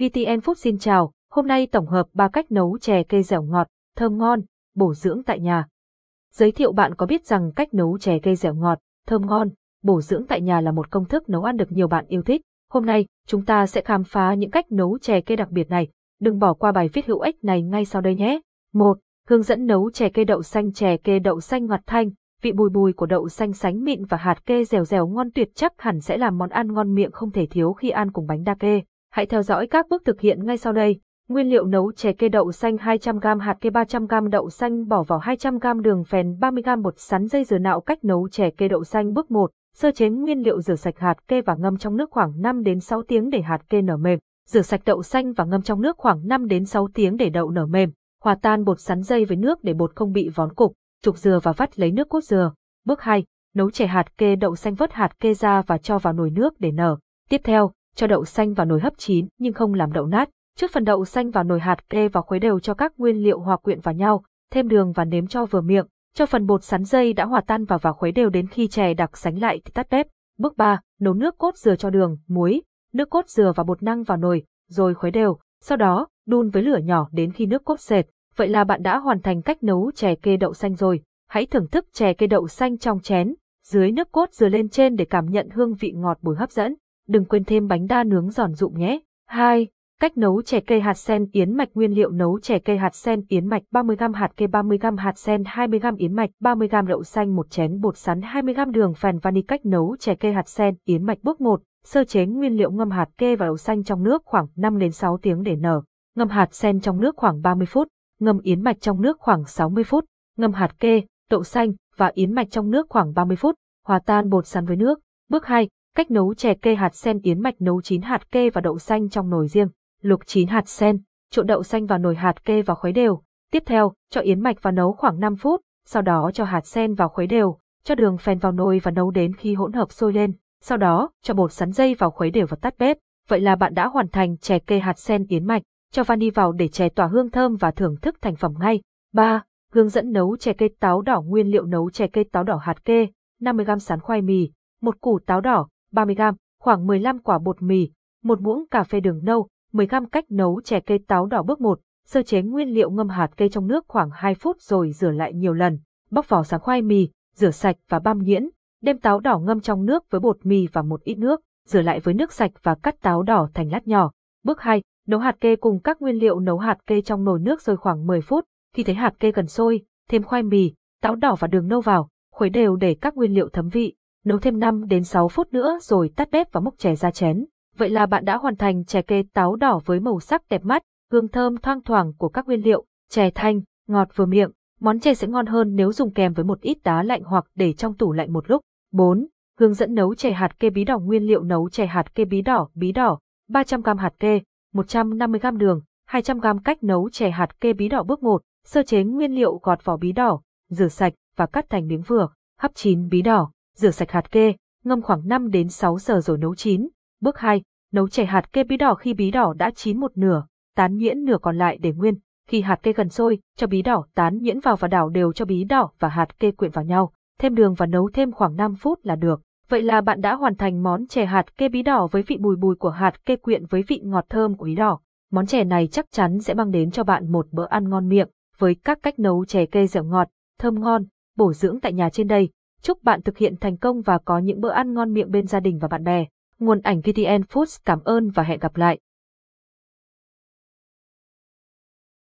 VTN Food xin chào, hôm nay tổng hợp 3 cách nấu chè cây dẻo ngọt, thơm ngon, bổ dưỡng tại nhà. Giới thiệu bạn có biết rằng cách nấu chè cây dẻo ngọt, thơm ngon, bổ dưỡng tại nhà là một công thức nấu ăn được nhiều bạn yêu thích. Hôm nay, chúng ta sẽ khám phá những cách nấu chè cây đặc biệt này. Đừng bỏ qua bài viết hữu ích này ngay sau đây nhé. 1. Hướng dẫn nấu chè cây đậu xanh chè cây đậu xanh ngọt thanh, vị bùi bùi của đậu xanh sánh mịn và hạt kê dẻo dẻo ngon tuyệt chắc hẳn sẽ làm món ăn ngon miệng không thể thiếu khi ăn cùng bánh đa kê. Hãy theo dõi các bước thực hiện ngay sau đây. Nguyên liệu nấu chè kê đậu xanh 200g hạt kê 300g đậu xanh bỏ vào 200g đường phèn 30g bột sắn dây dừa nạo cách nấu chè kê đậu xanh bước 1. Sơ chế nguyên liệu rửa sạch hạt kê và ngâm trong nước khoảng 5 đến 6 tiếng để hạt kê nở mềm. Rửa sạch đậu xanh và ngâm trong nước khoảng 5 đến 6 tiếng để đậu nở mềm. Hòa tan bột sắn dây với nước để bột không bị vón cục. Trục dừa và vắt lấy nước cốt dừa. Bước 2. Nấu chè hạt kê đậu xanh vớt hạt kê ra và cho vào nồi nước để nở. Tiếp theo, cho đậu xanh vào nồi hấp chín nhưng không làm đậu nát. Trước phần đậu xanh vào nồi hạt kê và khuấy đều cho các nguyên liệu hòa quyện vào nhau, thêm đường và nếm cho vừa miệng. Cho phần bột sắn dây đã hòa tan vào và khuấy đều đến khi chè đặc sánh lại thì tắt bếp. Bước 3. Nấu nước cốt dừa cho đường, muối, nước cốt dừa và bột năng vào nồi, rồi khuấy đều. Sau đó, đun với lửa nhỏ đến khi nước cốt sệt. Vậy là bạn đã hoàn thành cách nấu chè kê đậu xanh rồi. Hãy thưởng thức chè kê đậu xanh trong chén, dưới nước cốt dừa lên trên để cảm nhận hương vị ngọt bùi hấp dẫn đừng quên thêm bánh đa nướng giòn rụm nhé. 2. Cách nấu chè cây hạt sen, yến mạch nguyên liệu nấu chè cây hạt sen, yến mạch 30g hạt cây 30g hạt sen 20g yến mạch 30g đậu xanh, một chén bột sắn 20g đường phèn vani cách nấu chè cây hạt sen, yến mạch bước 1 sơ chế nguyên liệu ngâm hạt kê và đậu xanh trong nước khoảng 5 đến 6 tiếng để nở ngâm hạt sen trong nước khoảng 30 phút, ngâm yến mạch trong nước khoảng 60 phút, ngâm hạt kê, đậu xanh và yến mạch trong nước khoảng 30 phút, hòa tan bột sắn với nước bước 2 Cách nấu chè kê hạt sen yến mạch nấu chín hạt kê và đậu xanh trong nồi riêng. Luộc chín hạt sen, trộn đậu xanh vào nồi hạt kê và khuấy đều. Tiếp theo, cho yến mạch vào nấu khoảng 5 phút, sau đó cho hạt sen vào khuấy đều, cho đường phèn vào nồi và nấu đến khi hỗn hợp sôi lên. Sau đó, cho bột sắn dây vào khuấy đều và tắt bếp. Vậy là bạn đã hoàn thành chè kê hạt sen yến mạch. Cho vani vào để chè tỏa hương thơm và thưởng thức thành phẩm ngay. 3. Hướng dẫn nấu chè cây táo đỏ nguyên liệu nấu chè cây táo đỏ hạt kê, 50g sắn khoai mì, một củ táo đỏ, 30g, khoảng 15 quả bột mì, một muỗng cà phê đường nâu, 10g cách nấu chè cây táo đỏ bước 1, sơ chế nguyên liệu ngâm hạt cây trong nước khoảng 2 phút rồi rửa lại nhiều lần, bóc vỏ sáng khoai mì, rửa sạch và băm nhuyễn, đem táo đỏ ngâm trong nước với bột mì và một ít nước, rửa lại với nước sạch và cắt táo đỏ thành lát nhỏ. Bước 2, nấu hạt kê cùng các nguyên liệu nấu hạt kê trong nồi nước rồi khoảng 10 phút, khi thấy hạt kê gần sôi, thêm khoai mì, táo đỏ và đường nâu vào, khuấy đều để các nguyên liệu thấm vị, nấu thêm 5 đến 6 phút nữa rồi tắt bếp và múc chè ra chén. Vậy là bạn đã hoàn thành chè kê táo đỏ với màu sắc đẹp mắt, hương thơm thoang thoảng của các nguyên liệu, chè thanh, ngọt vừa miệng. Món chè sẽ ngon hơn nếu dùng kèm với một ít đá lạnh hoặc để trong tủ lạnh một lúc. 4. Hướng dẫn nấu chè hạt kê bí đỏ nguyên liệu nấu chè hạt kê bí đỏ, bí đỏ, 300g hạt kê, 150g đường, 200g cách nấu chè hạt kê bí đỏ bước 1, sơ chế nguyên liệu gọt vỏ bí đỏ, rửa sạch và cắt thành miếng vừa, hấp chín bí đỏ rửa sạch hạt kê, ngâm khoảng 5 đến 6 giờ rồi nấu chín. Bước 2, nấu chảy hạt kê bí đỏ khi bí đỏ đã chín một nửa, tán nhuyễn nửa còn lại để nguyên. Khi hạt kê gần sôi, cho bí đỏ tán nhuyễn vào và đảo đều cho bí đỏ và hạt kê quyện vào nhau, thêm đường và nấu thêm khoảng 5 phút là được. Vậy là bạn đã hoàn thành món chè hạt kê bí đỏ với vị bùi bùi của hạt kê quyện với vị ngọt thơm của bí đỏ. Món chè này chắc chắn sẽ mang đến cho bạn một bữa ăn ngon miệng, với các cách nấu chè kê dẻo ngọt, thơm ngon, bổ dưỡng tại nhà trên đây. Chúc bạn thực hiện thành công và có những bữa ăn ngon miệng bên gia đình và bạn bè. Nguồn ảnh VTN Foods cảm ơn và hẹn gặp lại.